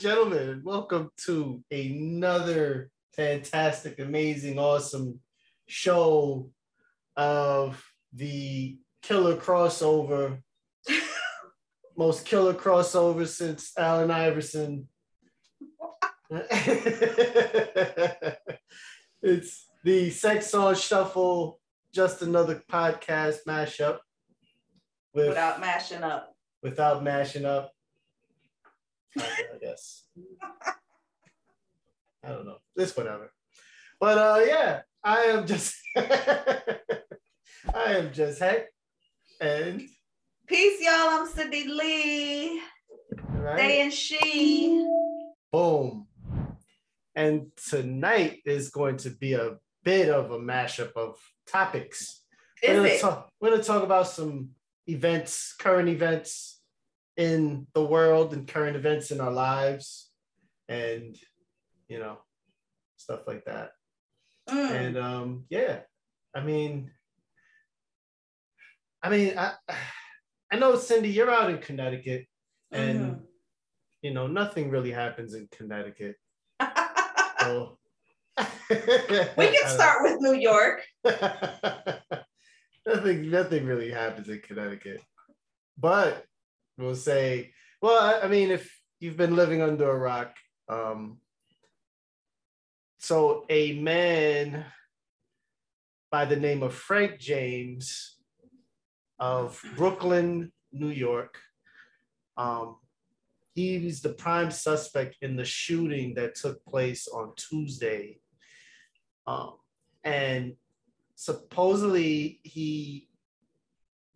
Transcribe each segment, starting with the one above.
and gentlemen. Welcome to another fantastic, amazing, awesome show of the killer crossover. Most killer crossover since Allen Iverson. it's the Sex on Shuffle, just another podcast mashup with, without mashing up. Without mashing up. I guess. I don't know. This whatever. But uh yeah, I am just I am just heck and peace, y'all. I'm Cindy Lee. Right. They and she. Boom. And tonight is going to be a bit of a mashup of topics. Is we're, gonna it? Talk, we're gonna talk about some events, current events in the world and current events in our lives and you know stuff like that. Mm. And um yeah, I mean I mean I I know Cindy, you're out in Connecticut and mm-hmm. you know nothing really happens in Connecticut. so we can start with New York. nothing, nothing really happens in Connecticut. But we'll say, well, I mean, if you've been living under a rock, um, so a man by the name of Frank James of Brooklyn, New York. Um, he's the prime suspect in the shooting that took place on Tuesday um, and supposedly he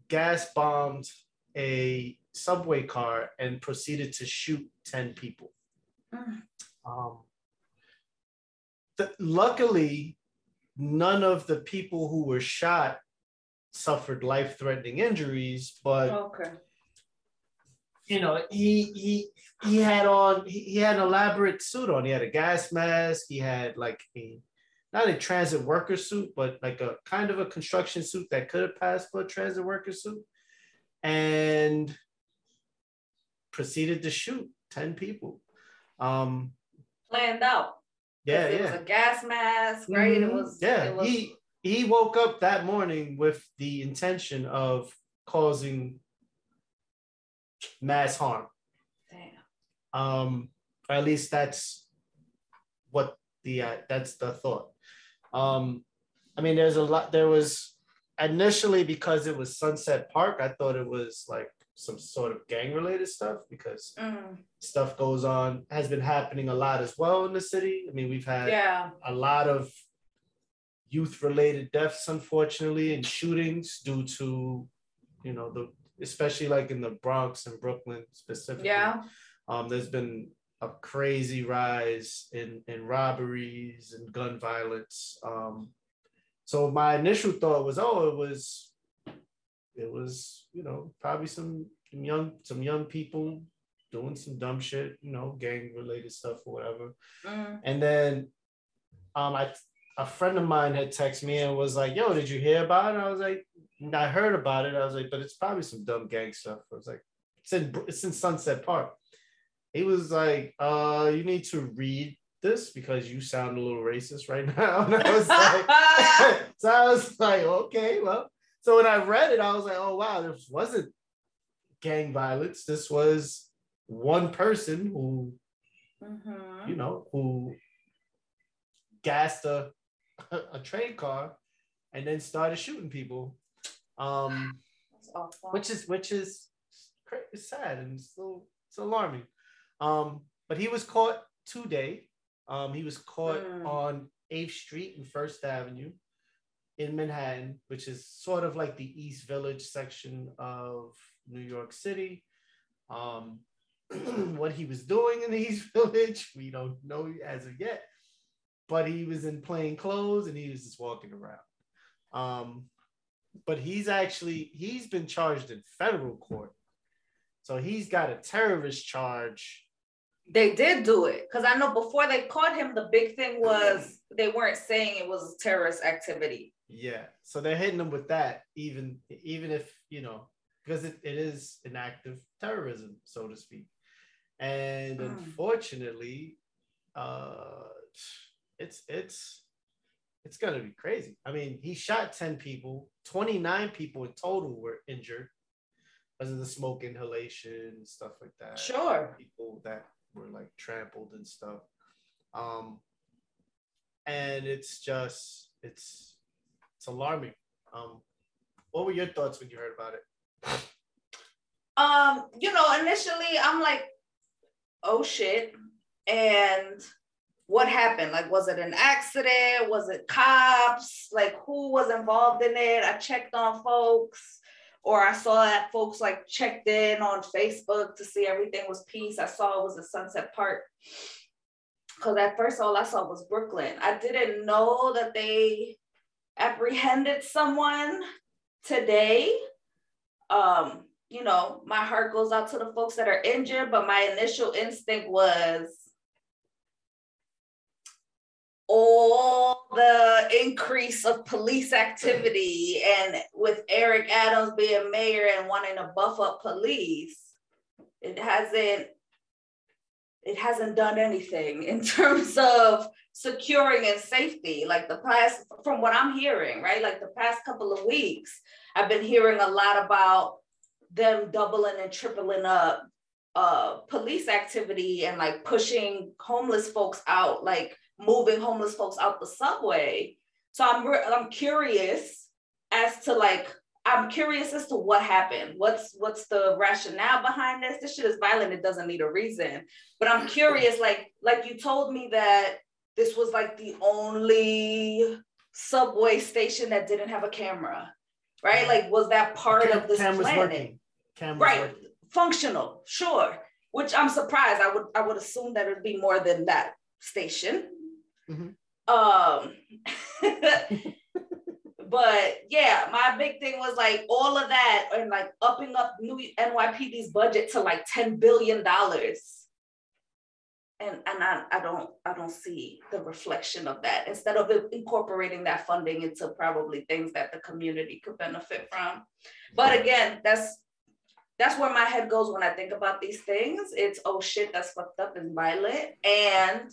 gas bombed a subway car and proceeded to shoot 10 people. Mm. Um, the, luckily, none of the people who were shot suffered life-threatening injuries, but okay. you know, he he he had on he, he had an elaborate suit on. He had a gas mask. He had like a not a transit worker suit, but like a kind of a construction suit that could have passed for a transit worker suit, and proceeded to shoot 10 people. Um, Planned out. Yeah, it yeah. was a gas mask, right? Mm-hmm. It was. Yeah, it was... he he woke up that morning with the intention of causing mass harm. Damn. Um, at least that's what the uh, that's the thought. Um, I mean, there's a lot. There was initially because it was Sunset Park. I thought it was like some sort of gang related stuff because mm. stuff goes on has been happening a lot as well in the city. I mean, we've had yeah. a lot of youth related deaths, unfortunately, and shootings due to you know the especially like in the Bronx and Brooklyn specifically. Yeah. Um, there's been a crazy rise in in robberies and gun violence. Um, so my initial thought was, oh, it was, it was, you know, probably some young some young people doing some dumb shit, you know, gang related stuff or whatever. Mm. And then, um, I a friend of mine had texted me and was like, "Yo, did you hear about it?" I was like, "I heard about it." I was like, "But it's probably some dumb gang stuff." I was like, "It's in it's in Sunset Park." he was like, uh, you need to read this because you sound a little racist right now. And I was like, so I was like, okay, well. So when I read it, I was like, oh wow, this wasn't gang violence. This was one person who, mm-hmm. you know, who gassed a a train car and then started shooting people. Um, which is which is it's sad and it's so it's alarming. Um, but he was caught today. Um, he was caught mm. on 8th Street and First Avenue in Manhattan, which is sort of like the East Village section of New York City. Um, what he was doing in the East Village, we don't know as of yet, but he was in plain clothes and he was just walking around. Um, but he's actually he's been charged in federal court, so he's got a terrorist charge they did do it because I know before they caught him, the big thing was they weren't saying it was terrorist activity. Yeah, so they're hitting them with that, even even if you know, because it, it is an act of terrorism, so to speak. and Mm. unfortunately, uh, it's it's it's gonna be crazy. I mean, he shot ten people. Twenty nine people in total were injured because of the smoke inhalation and stuff like that. Sure. People that were like trampled and stuff. Um, and it's just it's it's alarming. Um, what were your thoughts when you heard about it? Um, you know, initially I'm like, oh shit. And what happened? Like, was it an accident? Was it cops? Like, who was involved in it? I checked on folks, or I saw that folks like checked in on Facebook to see everything was peace. I saw it was a Sunset Park. Because at first, all I saw was Brooklyn. I didn't know that they apprehended someone today. Um, you know, my heart goes out to the folks that are injured, but my initial instinct was all the increase of police activity and with Eric Adams being mayor and wanting to buff up police, it hasn't it hasn't done anything in terms of securing and safety. Like the past, from what I'm hearing, right? Like the past couple of weeks, I've been hearing a lot about them doubling and tripling up uh police activity and like pushing homeless folks out like moving homeless folks out the subway so i'm re- i'm curious as to like i'm curious as to what happened what's what's the rationale behind this this shit is violent it doesn't need a reason but i'm curious like like you told me that this was like the only subway station that didn't have a camera right like was that part of this Camera's planning working. Camera's Right. working. functional, sure. Which I'm surprised. I would I would assume that it'd be more than that station. Mhm. Um but yeah, my big thing was like all of that and like upping up new NYPD's budget to like 10 billion dollars. And and I, I don't I don't see the reflection of that instead of incorporating that funding into probably things that the community could benefit from. But again, that's that's where my head goes when I think about these things. It's oh shit, that's fucked up and violent, and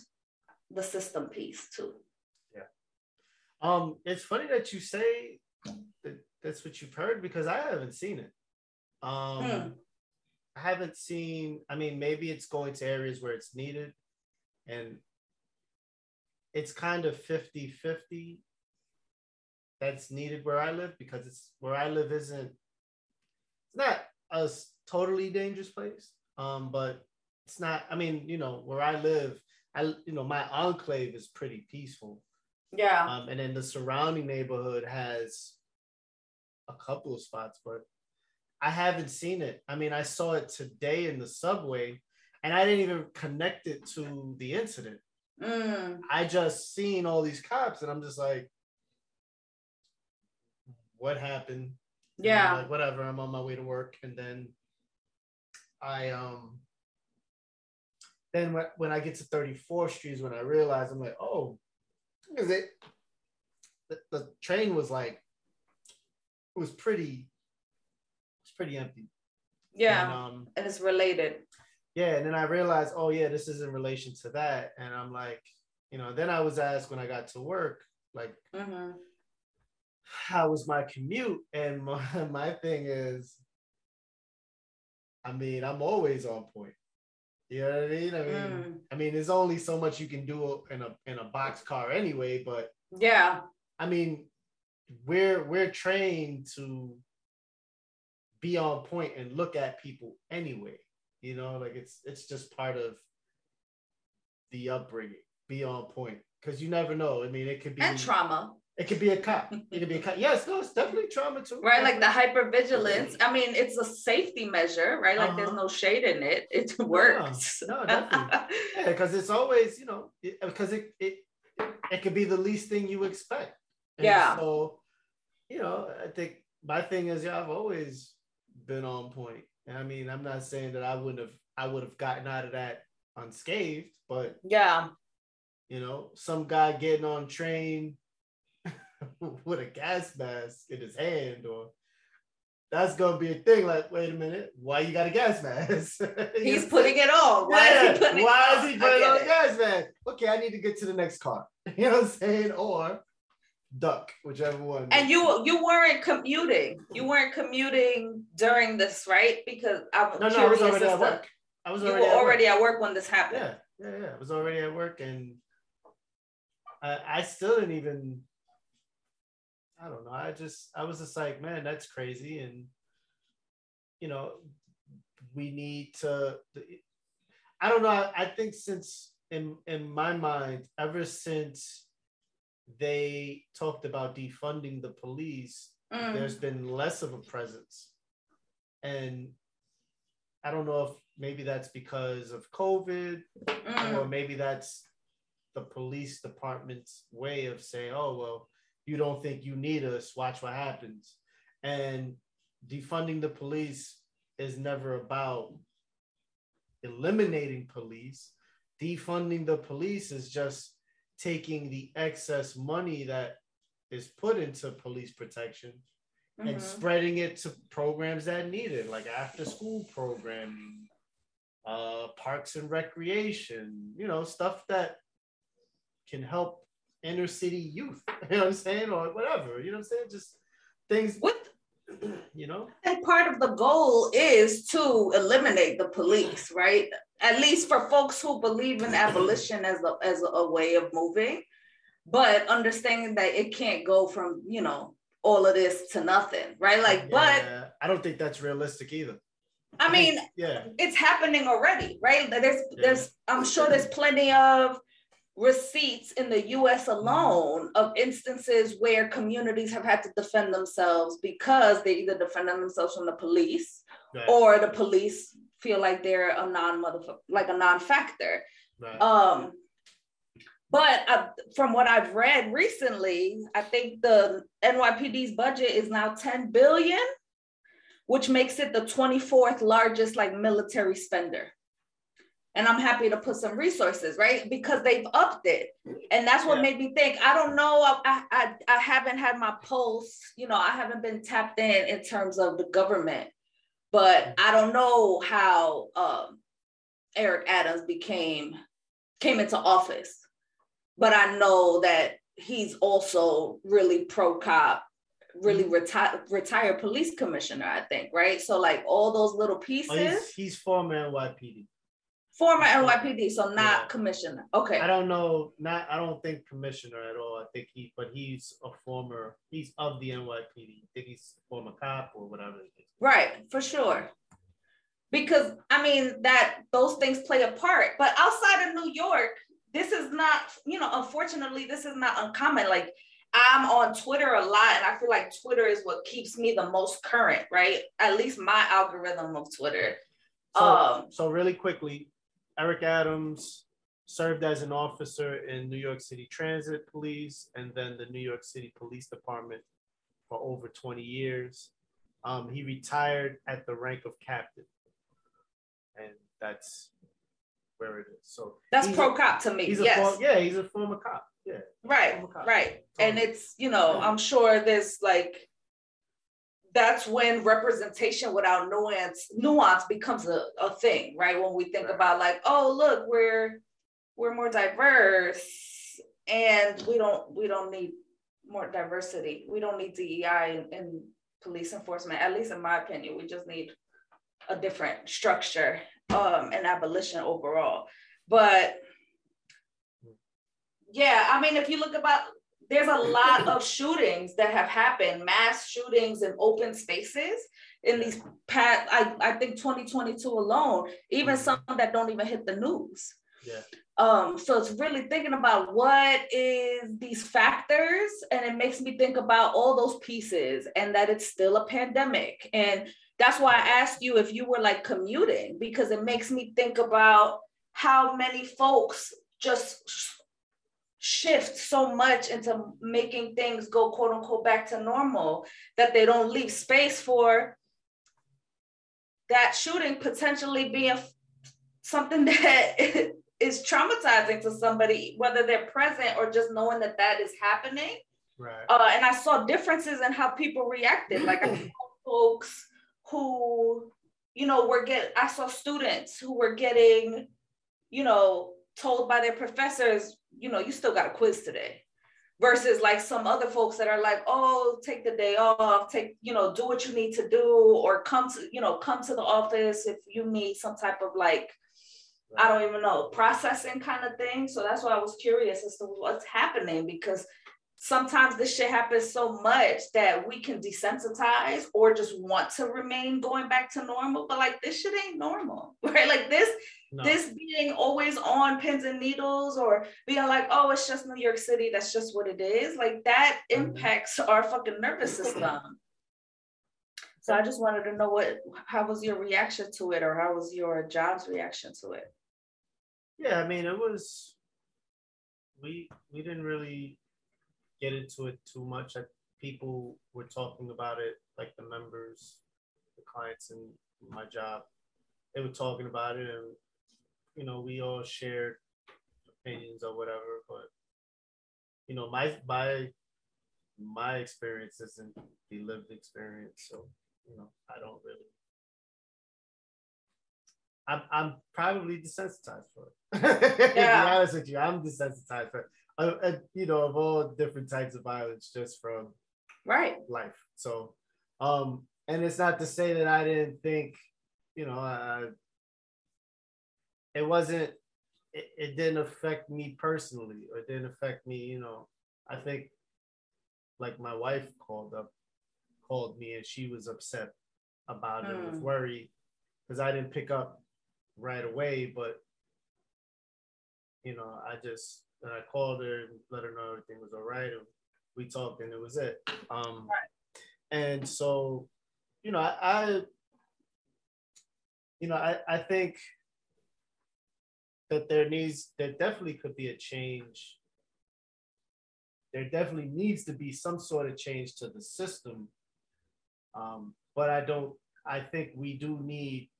the system piece too. Um, it's funny that you say that that's what you've heard because I haven't seen it. Um, Hmm. I haven't seen. I mean, maybe it's going to areas where it's needed, and it's kind of 50-50 that's needed where I live because it's where I live isn't. It's not a totally dangerous place, um, but it's not. I mean, you know, where I live, I you know my enclave is pretty peaceful. Yeah. Um, and then the surrounding neighborhood has a couple of spots, but I haven't seen it. I mean, I saw it today in the subway, and I didn't even connect it to the incident. Mm, I just seen all these cops, and I'm just like, what happened? Yeah. like whatever. I'm on my way to work, and then I um. Then when, when I get to 34th Street is when I realize I'm like, oh, is it? The, the train was like, it was pretty, it was pretty empty. Yeah. And, um, and it's related. yeah, and then I realized, oh yeah, this is in relation to that, and I'm like, you know, then I was asked when I got to work, like, hmm how was my commute? And my, my thing is, I mean, I'm always on point. You know what I mean? I mean, Mm. I mean, there's only so much you can do in a in a box car anyway. But Yeah. I mean, we're we're trained to be on point and look at people anyway. You know, like it's it's just part of the upbringing. Be on point because you never know. I mean, it could be And trauma, it could be a cop. It could be a cop. Yes, no, it's definitely trauma too. right? Like the hypervigilance. I mean, it's a safety measure, right? Like there's Uh-huh. no shade in it. It works. No, definitely. Yeah, because it's always, you know, because it, it it could be the least thing you expect. And Yeah. So, you know, I think my thing is, yeah, I've always been on point. And I mean, I'm not saying that I wouldn't have I would have gotten out of that unscathed, but yeah. you know, some guy getting on train with a gas mask in his hand or that's gonna be a thing. Like, wait a minute, why you got a gas mask? He's putting it on. Why yeah. is he putting why it is on? he putting on a gas mask? Okay, I need to get to the next car. You know what I'm saying? Or duck, whichever one. And you you weren't commuting. You weren't commuting during this, right? Because I'm no, no, I was already at work. I was You already were at already work. at work when this happened. Yeah, yeah, yeah. I was already at work, and I, I still didn't even. I don't know. I just I was just like, man, that's crazy, and you know, we need to. I don't know. I, I think since in in my mind, ever since they talked about defunding the police, Mm. there's been less of a presence. And I don't know if maybe that's because of COVID Mm. or maybe that's the police department's way of saying, oh, well, you don't think you need us, watch what happens. And defunding the police is never about eliminating police. Defunding the police is just taking the excess money that is put into police protection and Mhm. spreading it to programs that need it, like after school programming, uh, parks and recreation, you know, stuff that can help inner city youth, you know what I'm saying? Or whatever, you know what I'm saying? Just things, What you know? and part of the goal is to eliminate the police, right? At least for folks who believe in abolition as a as a way of moving, but understanding that it can't go from you know all of this to nothing, right? Like, but I don't think that's realistic either. I mean, yeah, it's happening already, right? There's Yeah. there's I'm sure there's plenty of receipts in the US alone of instances where communities have had to defend themselves because they either defended themselves from the police right, or the police feel like they're a non like a non-factor. right. Um but uh, from what I've read recently, I think the NYPD's budget is now 10 billion, which makes it the 24th largest like military spender. And I'm happy to put some resources, right? Because they've upped it. And that's what Yeah. made me think. I don't know. I, I, I haven't had my pulse, you know, I haven't been tapped in in terms of the government, but I don't know how um, Eric Adams became, came into office but I know that he's also really pro cop, really retired retired police commissioner, I think, right? So like all those little pieces, Oh, he's, he's former NYPD. Former NYPD, so not Yeah. commissioner. Okay. I don't know, not I don't think commissioner at all. I think he, but he's a former, he's of the NYPD. I think he's a former cop or whatever. Right, for sure. Because I mean that those things play a part. But outside of New York, this is not, you know, unfortunately, this is not uncommon. Like I'm on Twitter a lot, and I feel like Twitter is what keeps me the most current, right? At least my algorithm of Twitter. So, Um, so really quickly, Eric Adams served as an officer in New York City Transit Police and then the New York City Police Department for over 20 years. Um, he retired at the rank of captain, and that's where it is. So That's pro cop to me. He's a yes. for, yeah, he's a former cop. Yeah, right cop. right and it's you know i'm sure there's like that's when representation without nuance nuance becomes a, a thing right? When we think Right. about like oh look we're we're more diverse and we don't we don't need more diversity. We don't need dei in, in police enforcement at least in my opinion. We just need a different structure um and abolition overall. But yeah, I mean, if you look about, there's a lot of shootings that have happened, mass shootings in open spaces in these past, I, I think 2022 alone, even some that don't even hit the news. Yeah. Um, so it's really thinking about what is these factors, and it makes me think about all those pieces and that it's still a pandemic. And that's why I asked you if you were like commuting, because it makes me think about how many folks just shift so much into making things go quote unquote back to normal that they don't leave space for that shooting potentially being something that is traumatizing to somebody, whether they're present or just knowing that that is happening. Right. Uh, and I saw differences in how people reacted. Like I saw folks who, you know, were get I saw students who were getting, you know, told by their professors, you know, you still got a quiz today. Versus like some other folks that are like, oh, take the day off, take, you know, do what you need to do, or come to, you know, come to the office if you need some type of like I don't even know, processing kind of thing. So that's why I was curious as to what's happening because sometimes this shit happens so much that we can desensitize or just want to remain going back to normal. But like this shit ain't normal, right? Like this, no. this being always on pins and needles or being like, oh, it's just New York City. That's just what it is. Like that mm-hmm. impacts our fucking nervous system. So I just wanted to know what, how was your reaction to it, or how was your job's reaction to it? Yeah, I mean, it was. We we didn't really get into it too much. I, people were talking about it, like the members, the clients and my job. They were talking about it, and you know, we all shared opinions or whatever. But you know, my my my experience isn't the lived experience, so you know, I don't really I'm I'm probably desensitized for it. Yeah. to be honest with you, I'm desensitized for it. Uh, uh, you know, of all different types of violence, just from right life. So, um, and it's not to say that I didn't think, you know, uh, it wasn't. It, it didn't affect me personally, or it didn't affect me. You know, I think, like my wife called up, called me, and she was upset about it, was hmm. worried because I didn't pick up right away, but you know, I just I called her and let her know everything was all right, and we talked, and it was it. Um, right. And so, you know, I, I you know, I, I think that there needs there definitely could be a change. There definitely needs to be some sort of change to the system. Um, but I don't I think we do need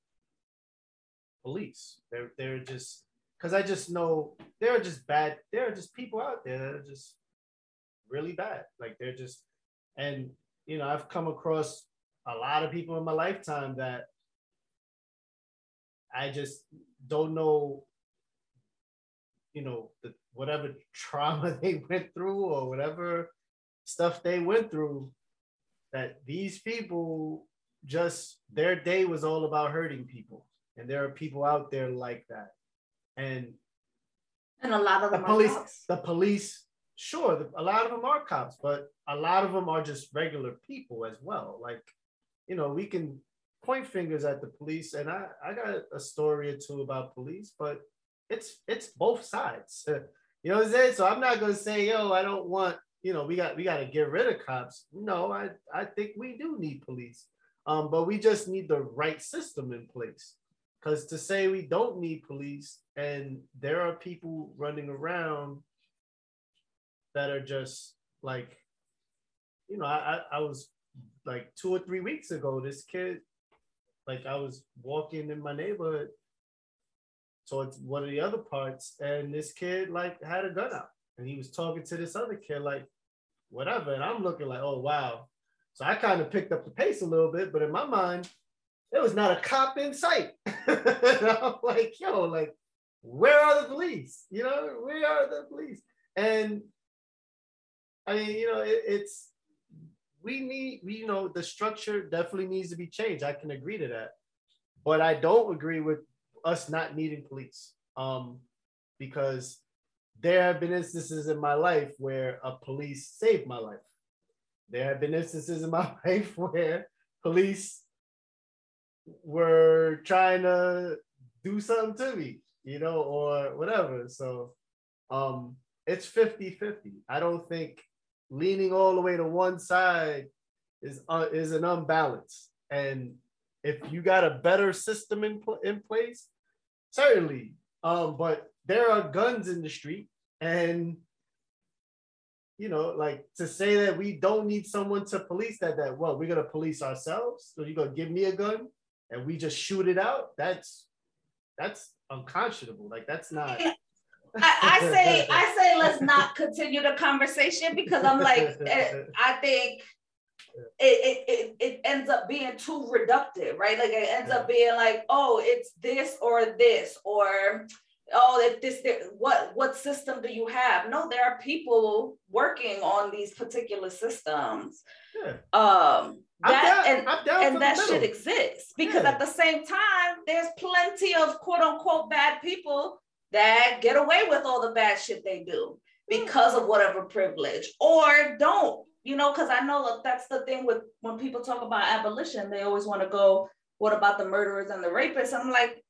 police. They're they're just because I just know there are just bad. There are just people out there that are just really bad. Like they're just, and you know, I've come across a lot of people in my lifetime that I just don't know. You know, the whatever trauma they went through or whatever stuff they went through, that these people just their day was all about hurting people and there are people out there like that. And and a lot of the police, the police, sure, the, a lot of them are cops, but a lot of them are just regular people as well. Like, you know, we can point fingers at the police, and I I got a story or two about police, but it's it's both sides. You know what I'm saying? So I'm not gonna say, yo, I don't want, you know, we got we got to get rid of cops. No, I I think we do need police, um, but we just need the right system in place. Because to say we don't need police and there are people running around that are just like, you know, I, I was like two or three weeks ago, this kid, like I was walking in my neighborhood towards one of the other parts, and this kid like had a gun out and he was talking to this other kid, like, whatever. And I'm looking like, oh wow. So I kind of picked up the pace a little bit, but in my mind, there was not a cop in sight. I'm like, yo, like, where are the police? You know, where are the police? And I mean, you know, it, it's we need, we, you know, the structure definitely needs to be changed. I can agree to that, but I don't agree with us not needing police. Um, because there have been instances in my life where a police saved my life. There have been instances in my life where police were trying to do something to me, you know, or whatever. So um it's 50-50. I don't think leaning all the way to one side is uh, is an unbalance. And if you got a better system in pl- in place, certainly. Um, but there are guns in the street, and you know, like to say that we don't need someone to police that. That well, we're gonna police ourselves. So you're gonna give me a gun? and we just shoot it out, that's that's unconscionable. Like that's not. I, I, say I say let's not continue the conversation because I'm like eh, I think it, it, it ends up being too reductive, right? Like it ends yeah. up being like, oh, it's this or this, or oh, if this, what what system do you have? No, there are people working on these particular systems. Yeah. Um, that down, and, and that should exist because yeah. at the same time, there's plenty of quote unquote bad people that get away with all the bad shit they do because of whatever privilege or don't you know, because I know that's the thing with when people talk about abolition, they always want to go, what about the murderers and the rapists? I'm like,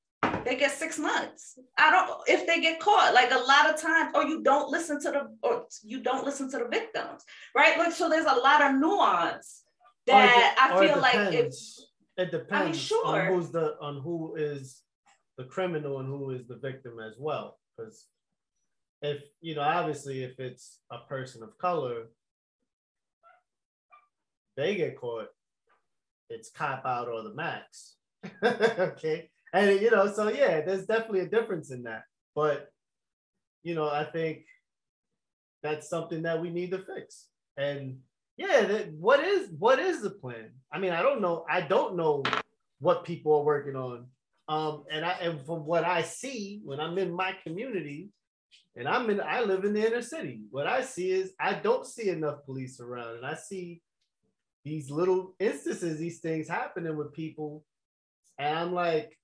they get six months. I don't if they get caught. Like a lot of times, or you don't listen to the or you don't listen to the victims, right? Like so, there's a lot of nuance that I feel like if it depends I mean, sure. on who's the on who is the criminal and who is the victim as well. Because if you know, obviously, if it's a person of color, they get caught, it's cop out or the max. okay. And you know, so yeah, there's definitely a difference in that. But you know, I think that's something that we need to fix. And yeah, that, what is what is the plan? I mean, I don't know. I don't know what people are working on. Um, and I and from what I see when I'm in my community, and I'm in I live in the inner city. What I see is I don't see enough police around, and I see these little instances, these things happening with people. And I'm like,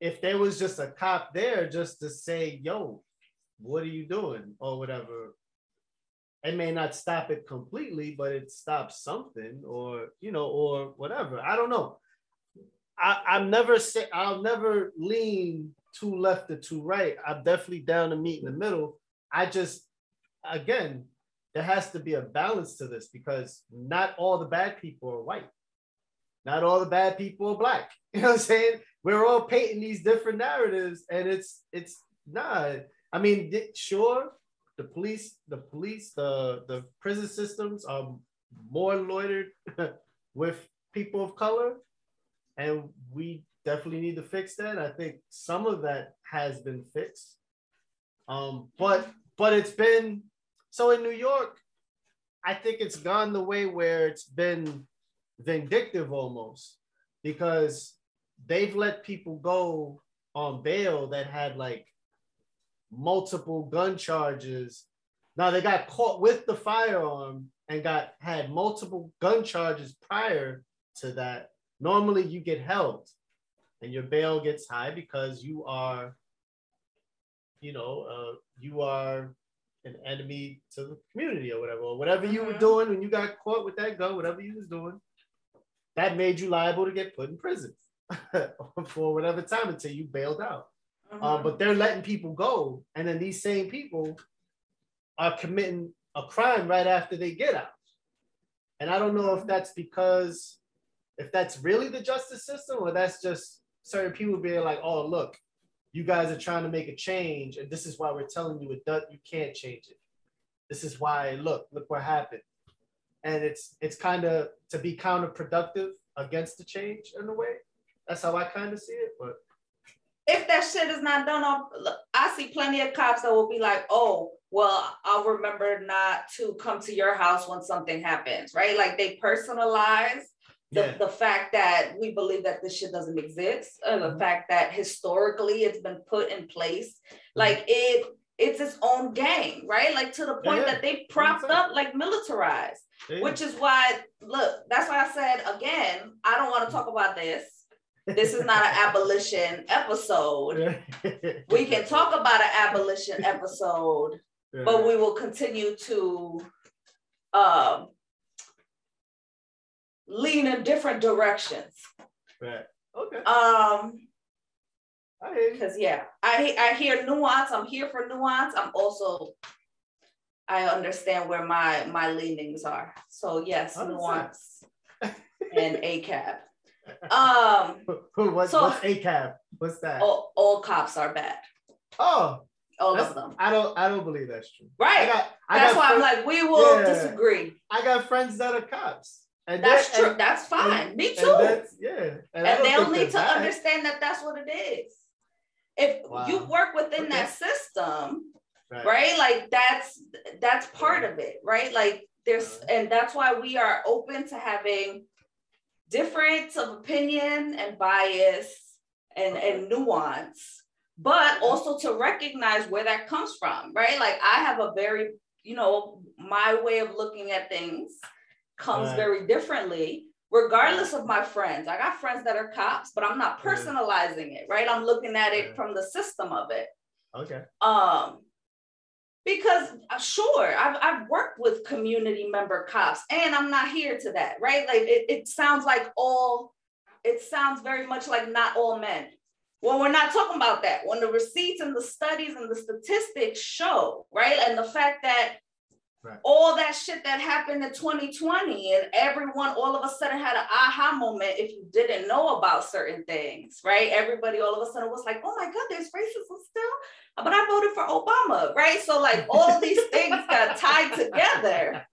if there was just a cop there just to say, yo, what are you doing? Or whatever. It may not stop it completely, but it stops something, or you know, or whatever. I don't know. I, I'm never say I'll never lean too left or too right. I'm definitely down to meet in the middle. I just again there has to be a balance to this because not all the bad people are white. Not all the bad people are black. You know what I'm saying? We're all painting these different narratives, and it's it's not. I mean, sure, the police, the police, the the prison systems are more loitered with people of color, and we definitely need to fix that. I think some of that has been fixed, um, but but it's been so in New York, I think it's gone the way where it's been vindictive almost because they've let people go on bail that had like multiple gun charges. Now they got caught with the firearm and got had multiple gun charges prior to that. Normally you get held and your bail gets high because you are, you know, uh, you are an enemy to the community or whatever, or whatever mm-hmm. you were mm-hmm. doing when you got caught with that gun, whatever you was doing, that made you liable to get put in prison for whatever time until you bailed out. Uh, mm-hmm. Uh, but they're letting people go, and then these same people are committing a crime right after they get out. And I don't know if that's because if that's really the justice system or that's just certain people being like, oh, look, you guys are trying to make a change, and this is why we're telling you it does, you can't change it. This is why look, look what happened. And it's it's kind of to be counterproductive against the change in a way. That's how I kind of see it. But if that shit is not done on, I see plenty of cops that will be like, oh, well, I'll remember not to come to your house when something happens, right? Like they personalize the, yeah. the fact that we believe that this shit doesn't exist, uh, the mm-hmm. fact that historically it's been put in place, mm-hmm. like it it's its own gang, right? Like to the point yeah, that they propped up like militarized, yeah. which is why look, that's why I said again, I don't want to talk about this. This is not an abolition episode. we can talk about an abolition episode, but we will continue to um lean in different directions. Right. Okay. Um. Because yeah, I I hear nuance. I'm here for nuance. I'm also I understand where my my leanings are. So yes, nuance and ACAB. Um. What, so, what's ACAB? What's that? All, all cops are bad. Oh. All of them. I don't. I don't believe that's true. Right. I got, I that's why friends, I'm like, we will yeah, disagree. I got friends that are cops. And that's true. And, that's fine. And, Me too. yeah. And, they'll need to bad. understand that that's what it is. If wow. you work within okay. that system, right. right? Like that's that's part of it, right? Like there's uh-huh. and that's why we are open to having difference of opinion and bias and, and uh-huh. nuance, but also to recognize where that comes from, right? Like I have a very, you know, my way of looking at things comes right. very differently regardless of my friends. I got friends that are cops, but I'm not personalizing it, right? I'm looking at it from the system of it. Okay. Um, because uh, sure I've, I've worked with community member cops and i'm not here to that right like it, it sounds like all it sounds very much like not all men well we're not talking about that when the receipts and the studies and the statistics show right and the fact that Right. All that shit that happened in 2020, and everyone all of a sudden had an aha moment if you didn't know about certain things, right? Everybody all of a sudden was like, oh my God, there's racism still but I voted for Obama, right? So like all these things got tied together,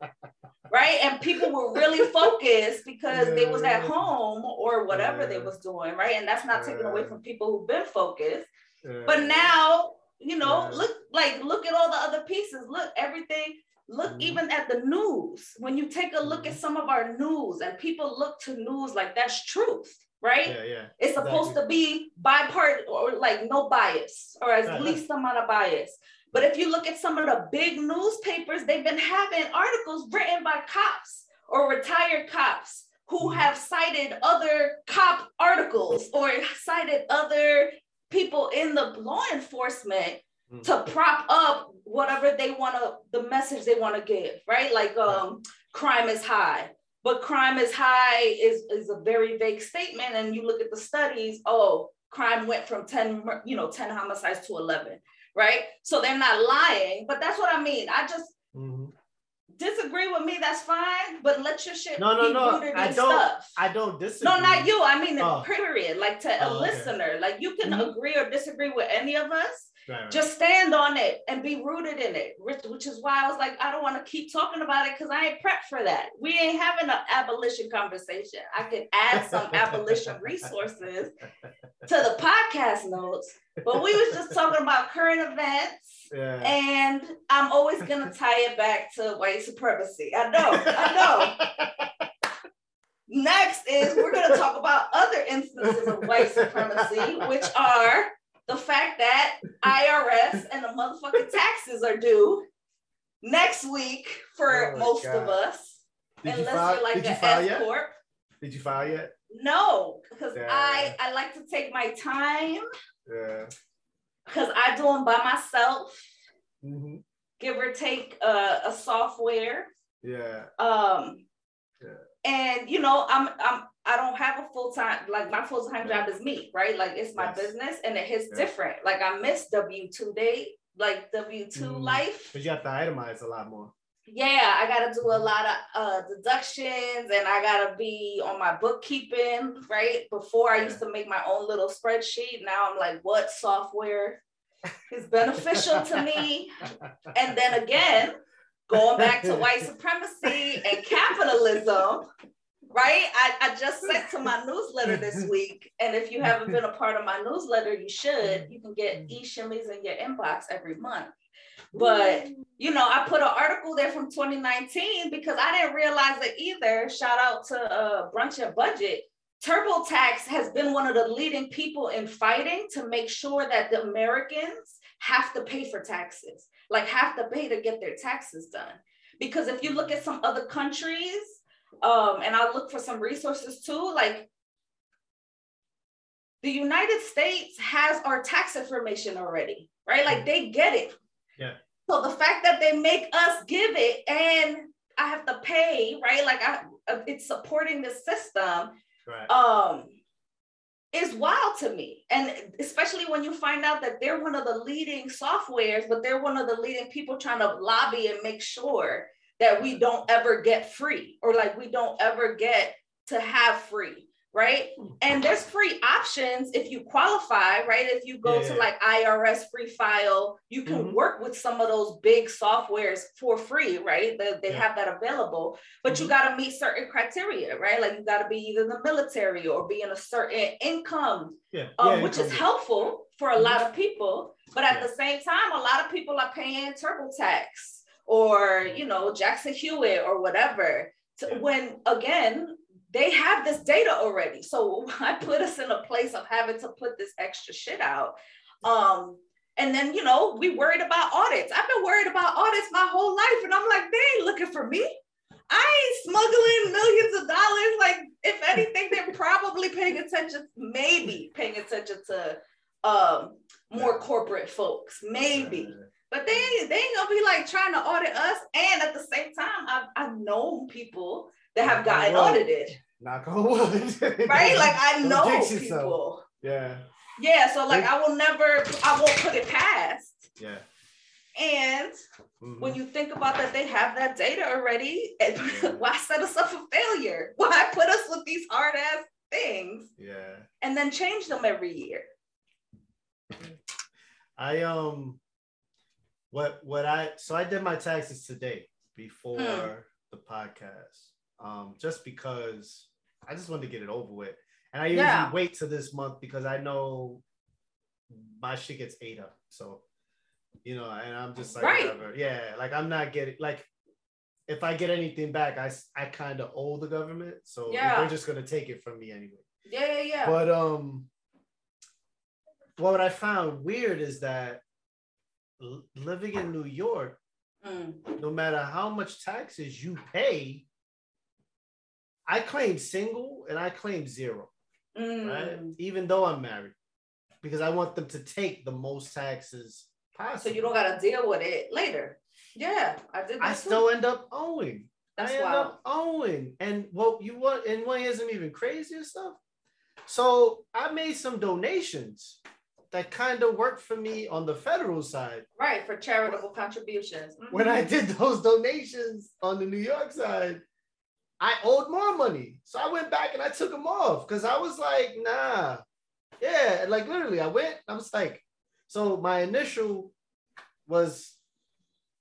right? And people were really focused because yeah. they was at home or whatever yeah. they was doing, right? And that's not taken away from people who've been focused. Yeah. But now, you know, look like look at all the other pieces. Look, everything. Look mm-hmm. even at the news. When you take a look mm-hmm. at some of our news and people look to news like that's truth right? Yeah, yeah. It's supposed exactly. to be bipart or like no bias or at uh-huh. least amount of bias. But if you look at some of the big newspapers, they've been having articles written by cops or retired cops who mm-hmm. have cited other cop articles or cited other people in the law enforcement mm-hmm. to prop up whatever they want to the message they want to give right like um crime is high but crime is high is, is a very vague statement. And you look at the studies, oh, crime went from 10, you know, 10 homicides to 11, right? So they're not lying, but that's what I mean. I just mm-hmm. disagree with me, that's fine, but let your shit no, no, no. I don't, stuff. I don't disagree. No, not you. I mean, the oh. period, like to a oh, listener, like you can mm-hmm. agree or disagree with any of us, Right, Just stand on it and be rooted in it, which is why I was like, I don't want to keep talking about it because I ain't prepped for that. We ain't having an abolition conversation. I could add some abolition resources to the podcast notes, but we was just talking about current events. Yeah. And I'm always gonna tie it back to white supremacy. I know, I know. Next is we're going to talk about other instances of white supremacy, which are the fact that IRS and the motherfucking taxes are due next week for oh most God. of us. Did unless file, you're like an S yet? corp. Did you file yet? No, because yeah. I I like to take my time. Yeah. Because I do them by myself. Mm-hmm. Give or take uh, a software. Yeah. Um. And you know, I'm I'm I don't have a full time like my full time job is me, right? Like it's my yes. business and it hits different. Like I miss W two day, like W two mm. life. But you have to itemize a lot more. Yeah, I got to do a lot of uh, deductions and I got to be on my bookkeeping, right? Before I used to make my own little spreadsheet. Now I'm like, what software is beneficial to me? And then again, going back to white supremacy and capitalism, right? I, I just sent to my newsletter this week. And if you haven't been a part of my newsletter, you should. You can get mm. e-shimmies in your inbox every month. But you know, I put an article there from 2019 because I didn't realize it either. Shout out to uh, Brunch and Budget. TurboTax has been one of the leading people in fighting to make sure that the Americans have to pay for taxes, like have to pay to get their taxes done. Because if you look at some other countries, um, and I'll look for some resources too. Like the United States has our tax information already, right? Like they get it. Yeah. So the fact that they make us give it and I have to pay, right? Like I, it's supporting the system. Right. Um, is wild to me. And especially when you find out that they're one of the leading softwares, but they're one of the leading people trying to lobby and make sure that we don't ever get free or like we don't ever get to have free right and there's free options if you qualify right if you go yeah. to like irs free file you can mm-hmm. work with some of those big softwares for free right they, they yeah. have that available but mm-hmm. you got to meet certain criteria right like you got to be either in the military or be in a certain income yeah. Um, which is helpful for a mm-hmm. lot of people but at the same time a lot of people are paying TurboTax or you know Jackson Hewitt or whatever. To, when again they have this data already, so I put us in a place of having to put this extra shit out. Um, and then you know we worried about audits. I've been worried about audits my whole life, and I'm like, they ain't looking for me. I ain't smuggling millions of dollars. Like, if anything, they're probably paying attention, maybe paying attention to um, more corporate folks, maybe. But they they ain't gonna be like trying to audit us. And at the same time, I've I've known people that have gotten audited. Knock on wood. right? Like I know people. Yeah. Yeah. So like I will never, I won't put it past. Yeah. And mm-hmm. when you think about that, they have that data already. And why set us up for failure? Why put us with these hard ass things? Yeah. And then change them every year. I um what what I so I did my taxes today before hmm. the podcast. Um just because I just wanted to get it over with. And I usually yeah. wait to this month because I know my shit gets ate up. So you know, and I'm just like right. whatever. Yeah, like I'm not getting like if I get anything back, I I kind of owe the government, so yeah. they're just gonna take it from me anyway. Yeah, yeah, yeah. But um, what I found weird is that living in New York, mm. no matter how much taxes you pay, I claim single and I claim zero, mm. right? Even though I'm married, because I want them to take the most taxes so you don't got to deal with it later. Yeah, I did. I still end up owing. That's I end wild. up owing. And what you want, and what isn't even crazier stuff. So I made some donations that kind of worked for me on the federal side. Right, for charitable contributions. Mm-hmm. When I did those donations on the New York side, I owed more money. So I went back and I took them off because I was like, nah. Yeah, like literally, I went, I was like, so my initial was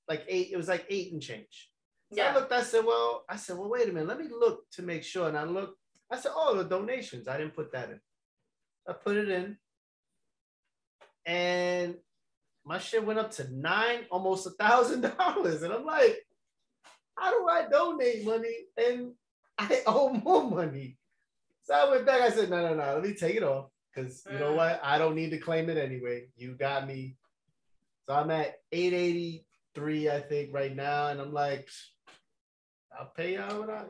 like eight, it was like eight and change. So yeah. I looked, I said, well, I said, well, wait a minute, let me look to make sure. And I looked, I said, oh, the donations. I didn't put that in. I put it in. And my shit went up to nine, almost a thousand dollars. And I'm like, how do I donate money and I owe more money? So I went back. I said, no, no, no, let me take it off because you know mm. what? I don't need to claim it anyway. You got me. So I'm at 883, I think, right now, and I'm like, I'll pay y'all when I,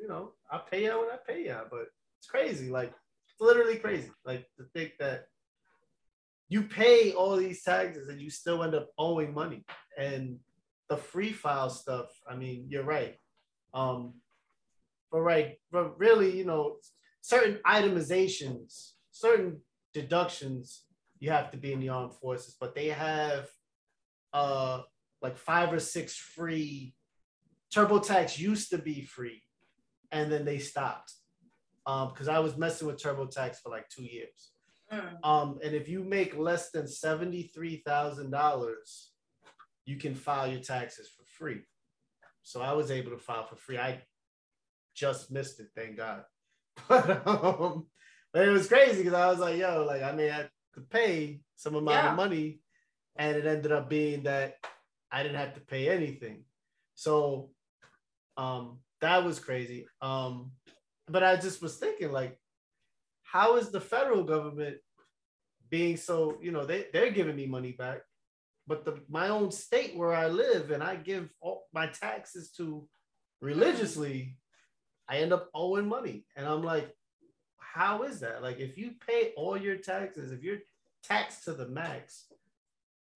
you know, I'll pay y'all when I pay y'all. But it's crazy, like it's literally crazy, like to think that you pay all these taxes and you still end up owing money. And the free file stuff, I mean, you're right. Um, but right, but really, you know, certain itemizations certain deductions you have to be in the armed forces, but they have uh like five or six free TurboTax used to be free and then they stopped. Um, because I was messing with TurboTax for like two years. Mm. Um, and if you make less than seventy-three thousand dollars, you can file your taxes for free. So I was able to file for free. I just missed it, thank God. But um, but it was crazy because I was like, yo, like I mean, I could pay some amount yeah. of money, and it ended up being that I didn't have to pay anything. So um that was crazy. Um, but I just was thinking, like, how is the federal government being so, you know, they, they're giving me money back, but the my own state where I live and I give all my taxes to religiously, I end up owing money. And I'm like, how is that? Like, if you pay all your taxes, if you're taxed to the max,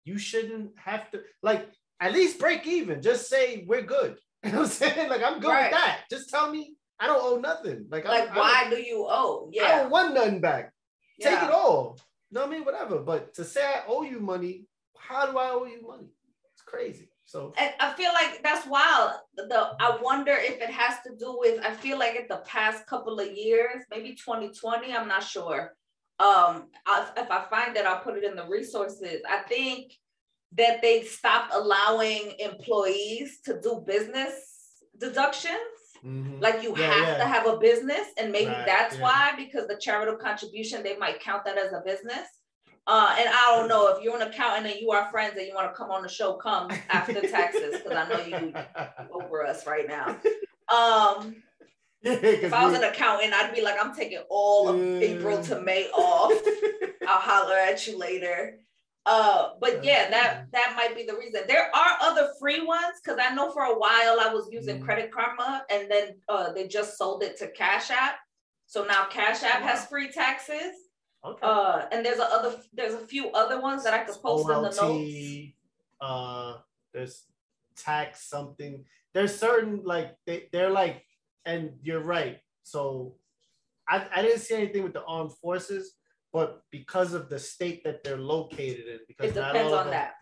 you shouldn't have to like at least break even. Just say we're good. You know what I'm saying? Like, I'm good right. with that. Just tell me I don't owe nothing. Like, like I, why I do you owe? Yeah, I don't want nothing back. Yeah. Take it all. You know what I mean? Whatever. But to say I owe you money, how do I owe you money? It's crazy. So and I feel like that's wild. The I wonder if it has to do with I feel like in the past couple of years, maybe 2020, I'm not sure. Um, I, if I find it, I'll put it in the resources. I think that they stopped allowing employees to do business deductions. Mm-hmm. Like you yeah, have yeah. to have a business, and maybe right, that's yeah. why because the charitable contribution they might count that as a business. Uh, and I don't know if you're an accountant and you are friends and you want to come on the show, come after taxes because I know you over us right now. Um, if I was an accountant, I'd be like, I'm taking all of April to May off. I'll holler at you later. Uh, but yeah, that that might be the reason. There are other free ones because I know for a while I was using mm. Credit Karma, and then uh, they just sold it to Cash App. So now Cash App wow. has free taxes. Okay. Uh, and there's a other there's a few other ones that I could post OLT, in the notes. Uh, there's tax something. There's certain like they, they're like, and you're right. So I, I didn't see anything with the armed forces, but because of the state that they're located in, because it depends on them, that.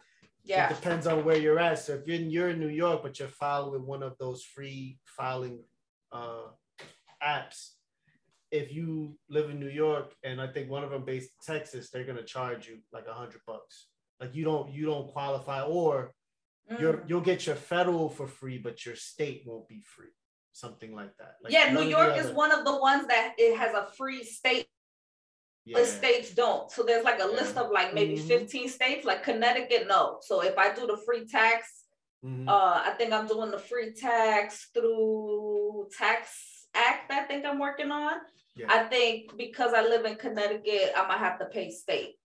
Yeah. It depends on where you're at. So if you're in, you're in New York, but you're filing one of those free filing uh, apps, if you live in New York and I think one of them based in Texas, they're gonna charge you like a hundred bucks. Like you don't you don't qualify, or mm. you're you'll get your federal for free, but your state won't be free. Something like that. Like yeah, New York is one of the ones that it has a free state. Yeah. states don't. So there's like a yeah. list of like maybe mm-hmm. 15 states, like Connecticut, no. So if I do the free tax, mm-hmm. uh, I think I'm doing the free tax through Tax Act, I think I'm working on. Yeah. I think because I live in Connecticut, I might have to pay state.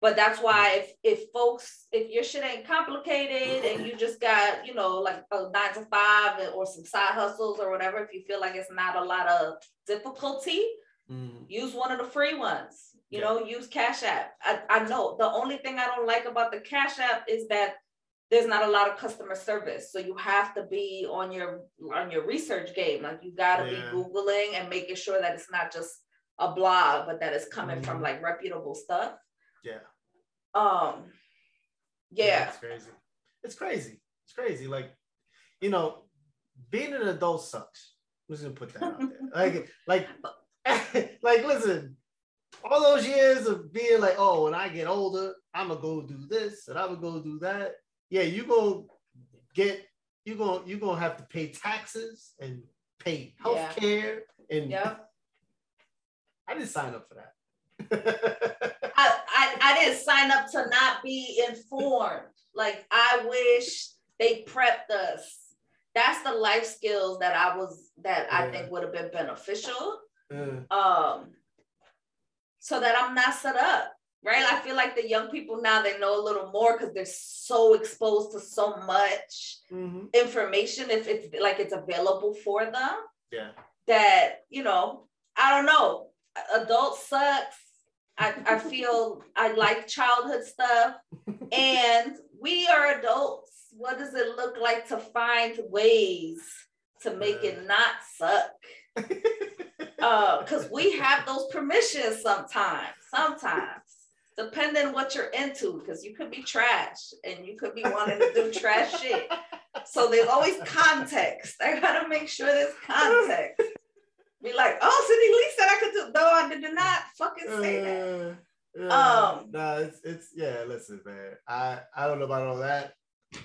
But that's why if if folks, if your shit ain't complicated and you just got, you know, like a nine to five or some side hustles or whatever, if you feel like it's not a lot of difficulty, mm. use one of the free ones. You yeah. know, use Cash App. I, I know the only thing I don't like about the Cash App is that there's not a lot of customer service. So you have to be on your on your research game. Like you got to yeah. be googling and making sure that it's not just a blog but that it's coming mm-hmm. from like reputable stuff. Yeah. Um yeah. yeah. it's crazy. It's crazy. It's crazy. Like you know being an adult sucks. I'm just gonna put that out there. Like like like listen all those years of being like, oh, when I get older, I'm gonna go do this and I'm gonna go do that yeah, you gonna get you gonna you gonna have to pay taxes and pay health yeah. care and yeah. I didn't sign up for that. I, I I didn't sign up to not be informed. Like I wish they prepped us. That's the life skills that I was that yeah. I think would have been beneficial. Mm. Um so that I'm not set up right? I feel like the young people now they know a little more because they're so exposed to so much mm-hmm. information if it's like it's available for them. Yeah. That you know, I don't know. Adult sucks. I, I feel I like childhood stuff, and we are adults. What does it look like to find ways to make it not suck? Because uh, we have those permissions sometimes. Sometimes depending what you're into, because you could be trash and you could be wanting to do trash shit. So there's always context. I gotta make sure there's context. Be like, oh, Cindy Lee said I could do. No, I did not fucking say that. Uh, yeah. Um, no, it's it's yeah. Listen, man, I I don't know about all that.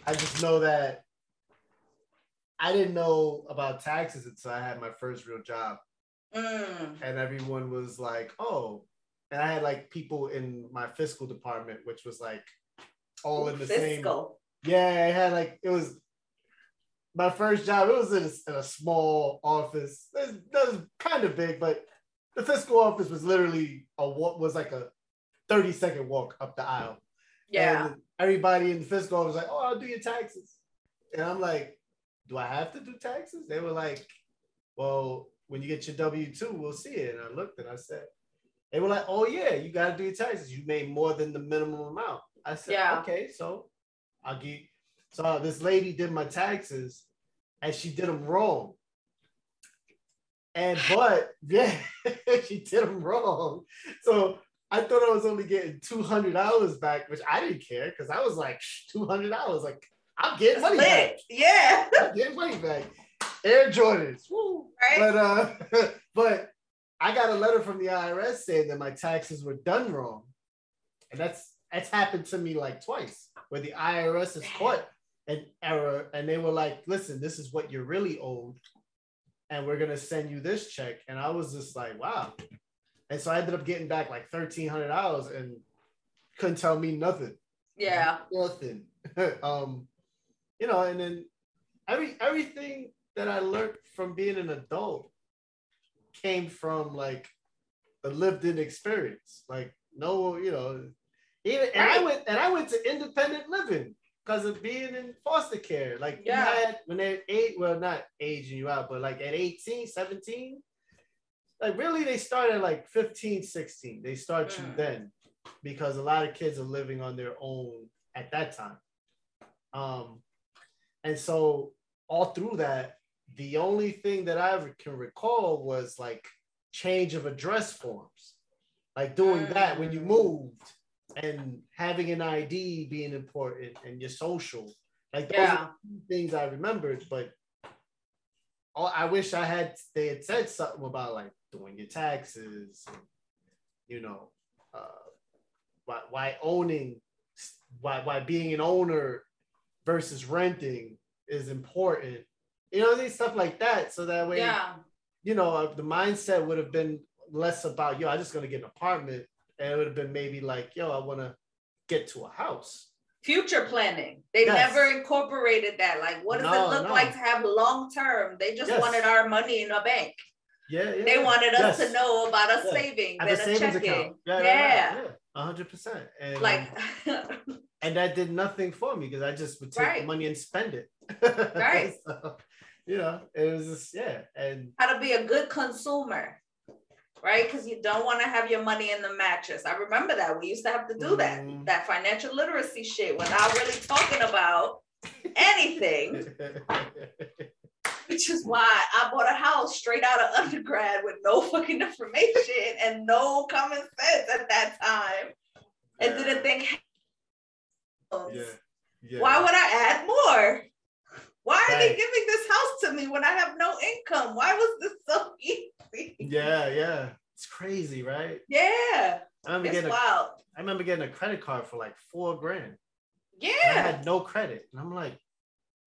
I just know that I didn't know about taxes until I had my first real job. Mm. And everyone was like, "Oh, and I had like people in my fiscal department, which was like all in the fiscal. same. Yeah, I had like it was my first job. It was in a, in a small office. It was, kind of big, but the fiscal office was literally a what was like a thirty second walk up the aisle. Yeah. And everybody in the fiscal office was like, "Oh, I'll do your taxes," and I'm like, "Do I have to do taxes?" They were like, "Well." When you get your W two, we'll see it. And I looked and I said, they were like, "Oh yeah, you got to do your taxes. You made more than the minimum amount." I said, yeah. "Okay, so I'll give." So this lady did my taxes, and she did them wrong. And but yeah, she did them wrong. So I thought I was only getting two hundred dollars back, which I didn't care because I was like two hundred dollars. Like I'm getting money back. Yeah, I'm getting money back. Air Jordans, woo. Right? But uh, but I got a letter from the IRS saying that my taxes were done wrong. And that's that's happened to me like twice, where the IRS has caught an error and they were like, listen, this is what you're really owed. And we're gonna send you this check. And I was just like, wow. And so I ended up getting back like $1,300. And couldn't tell me nothing. Yeah. Nothing. um, you know, and then every everything that I learned from being an adult came from like a lived-in experience. Like no, you know, even and I went and I went to independent living because of being in foster care. Like Yeah. you had when they're eight, well, not aging you out, but like at 18, 17, like really they start at like 15, 16. They start you Mm. then because a lot of kids are living on their own at that time. Um, and so all through that, the only thing that I can recall was like change of address forms, like doing that when you Mm. moved and having an ID being important and your social. Like those Yeah. are things I remembered, but I wish I had they had said something about like doing your taxes, and, you know, uh, why why owning, why why being an owner versus renting is important. You know, these stuff like that, so that way Yeah. you know, uh, the mindset would have been less about, yo, I'm just gonna get an apartment. And it would have been maybe like, yo, I wanna get to a house. Future planning. They Yes. never incorporated that. Like, what does No, it look no. like to have long term? They just Yes. wanted our money in a bank. Yeah, yeah. They wanted us Yes. to know about a Yeah. savings At and a savings checking. account. Yeah, Yeah. yeah, hundred percent. And Like, and that did nothing for me because I just would take the money and spend it. Right. So, you know, it was just yeah. And how to be a good consumer, right? Because you don't want to have your money in the mattress. I remember that we used to have to do that, Mhm. that financial literacy shit. We're really talking about anything, which is why I bought a house straight out of undergrad with no fucking information and no common sense at that time, and didn't think. yeah. yeah. Why would I add more? Why are they giving this house to me when I have no income? Why was this so easy? Yeah, yeah. It's crazy, right? Yeah, I remember it's getting a, wild. I remember getting a credit card for like four grand. And I had no credit. And I'm like,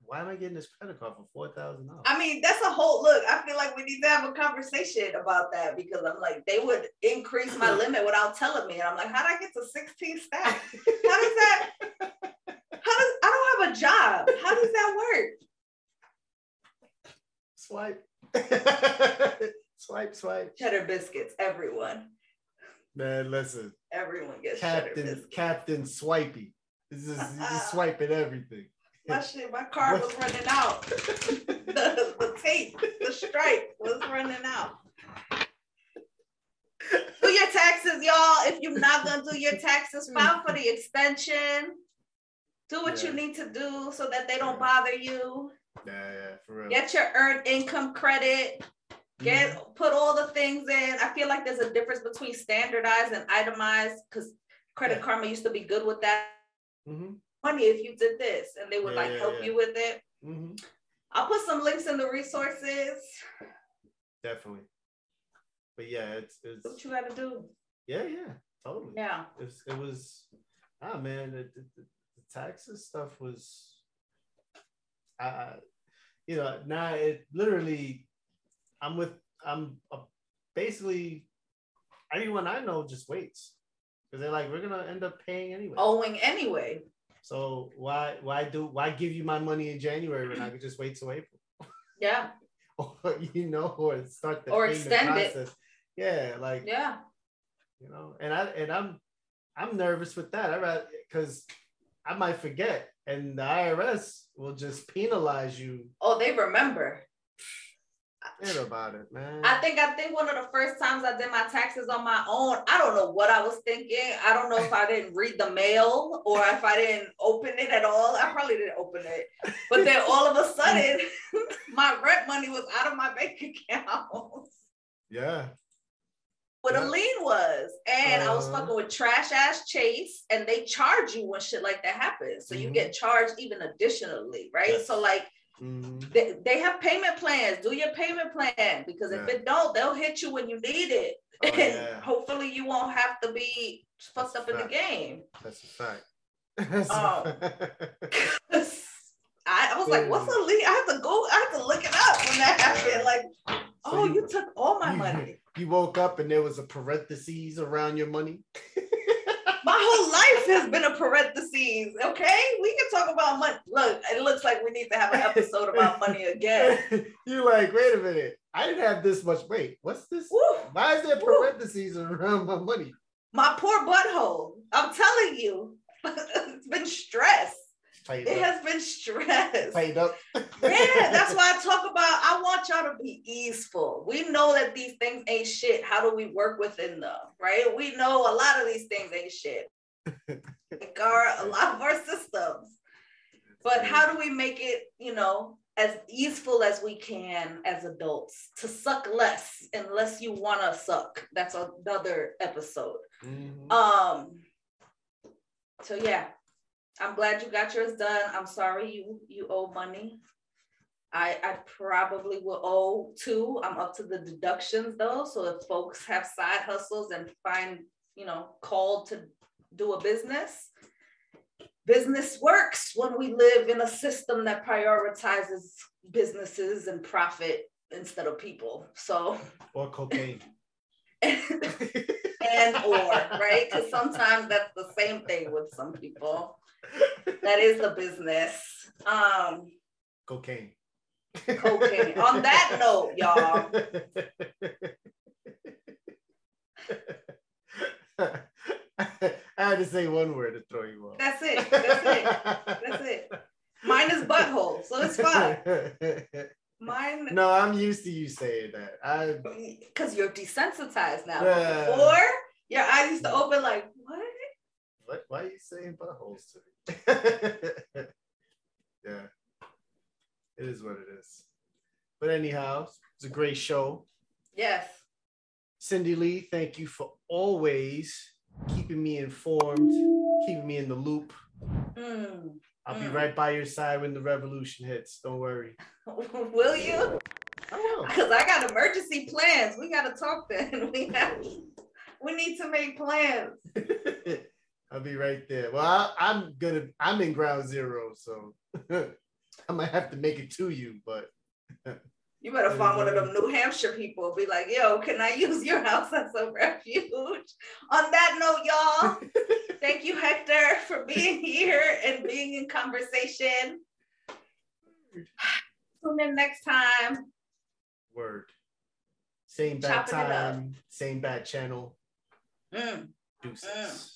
why am I getting this credit card for four thousand dollars? I mean, that's a whole look. I feel like we need to have a conversation about that because I'm like, they would increase my limit without telling me. And I'm like, how did I get to 16 staff? How does that, how does, I don't have a job. How does that work? Swipe. swipe, swipe. Cheddar biscuits, everyone. Man, listen. Everyone gets Captain. Captain Swipey. This is just swiping everything. My shit, my card was running out. The, the tape, the stripe was running out. Do your taxes, y'all. If you're not gonna do your taxes, file for the extension. Do what you need to do so that they don't bother you. Yeah, yeah, for real. Get your earned income credit. Get put all the things in. I feel like there's a difference between standardized and itemized because Credit Yeah. Karma used to be good with that Mhm, money if you did this, and they would Yeah, like yeah, help you with it. mhm. I'll put some links in the resources. Definitely. But yeah, it's Do what you gotta do. yeah, yeah, totally. Yeah. It's, it was ah man, the, the, the taxes stuff was I, I you know now it literally I'm with I'm uh, basically everyone I know just waits because they're like we're gonna end up paying anyway. Owing anyway. So why why do why give you my money in January when I could just wait till April? Yeah. or you know, or start the Or extend it. Yeah, like Yeah. you know, and I and I'm I'm nervous with that. I rather because I might forget, and the IRS will just penalize you. Oh, they remember. Forget about it, man. I think I think one of the first times I did my taxes on my own, I don't know what I was thinking. I don't know if I didn't read the mail or if I didn't open it at all. I probably didn't open it. But then all of a sudden, my rent money was out of my bank account. yeah, what Yeah. a lien was. And I was Uh-huh. fucking with trash ass Chase, and they charge you when shit like that happens. So you Mhm. get charged even additionally, right? Yes. So like Mhm. they, they have payment plans. Do your payment plan because if it don't, they'll hit you when you need it. Oh, and yeah. hopefully you won't have to be fucked That's up in the game. that's a fact. That's a fact. I, I was like, what's a? I have to go, I have to look it up when that happened. Like, oh, you- you took all my you- money. You woke up and there was a parentheses around your money. My whole life has been a parentheses. Okay, we can talk about money. Look, it looks like we need to have an episode about money again. You're like, wait a minute. I didn't have this much. Wait, what's this? Woo. Why is there parentheses around my money? My poor butthole. I'm telling you, it's been stress. It up. has been stressed. Tighten up. Yeah, that's why I talk about. I want y'all to be easeful. We know that these things ain't shit. How do we work within them, right? We know a lot of these things ain't shit. Like our a lot of our systems, but how do we make it, you know, as easeful as we can as adults to suck less unless you want to suck. That's another episode. Mhm. Um. So yeah, I'm glad you got yours done. I'm sorry you you owe money. I I probably will owe too. I'm up to the deductions though. So if folks have side hustles and find you know called to do a business, business works when we live in a system that prioritizes businesses and profit instead of people. So Or cocaine. and or right because sometimes that's the same thing with some people that is the business um cocaine. cocaine on that note y'all I had to say one word to throw you off. that's it that's it that's it mine is butthole so it's fine mine No, I'm used to you saying that. I because you're desensitized now Yeah. before your eyes used to open like what what why are you saying buttholes to me? yeah. It is what it is. But anyhow, it's a great show. yes Cindy Lee, thank you for always keeping me informed, keeping me in the loop. Mm. I'll be Mm. right by your side when the revolution hits. Don't worry. will you I will. Because I got emergency plans. We got to talk then. We have, we need to make plans. I'll be right there. Well, I, I'm gonna. I'm in ground zero, so I might have to make it to you. But You better find one of them New Hampshire people. Be like, yo, can I use your house as a refuge? On that note, y'all, thank you, Hector, for being here and being in conversation. Tune in next time. word. Same bad Chopping time, same bad channel. Mm. Deuces.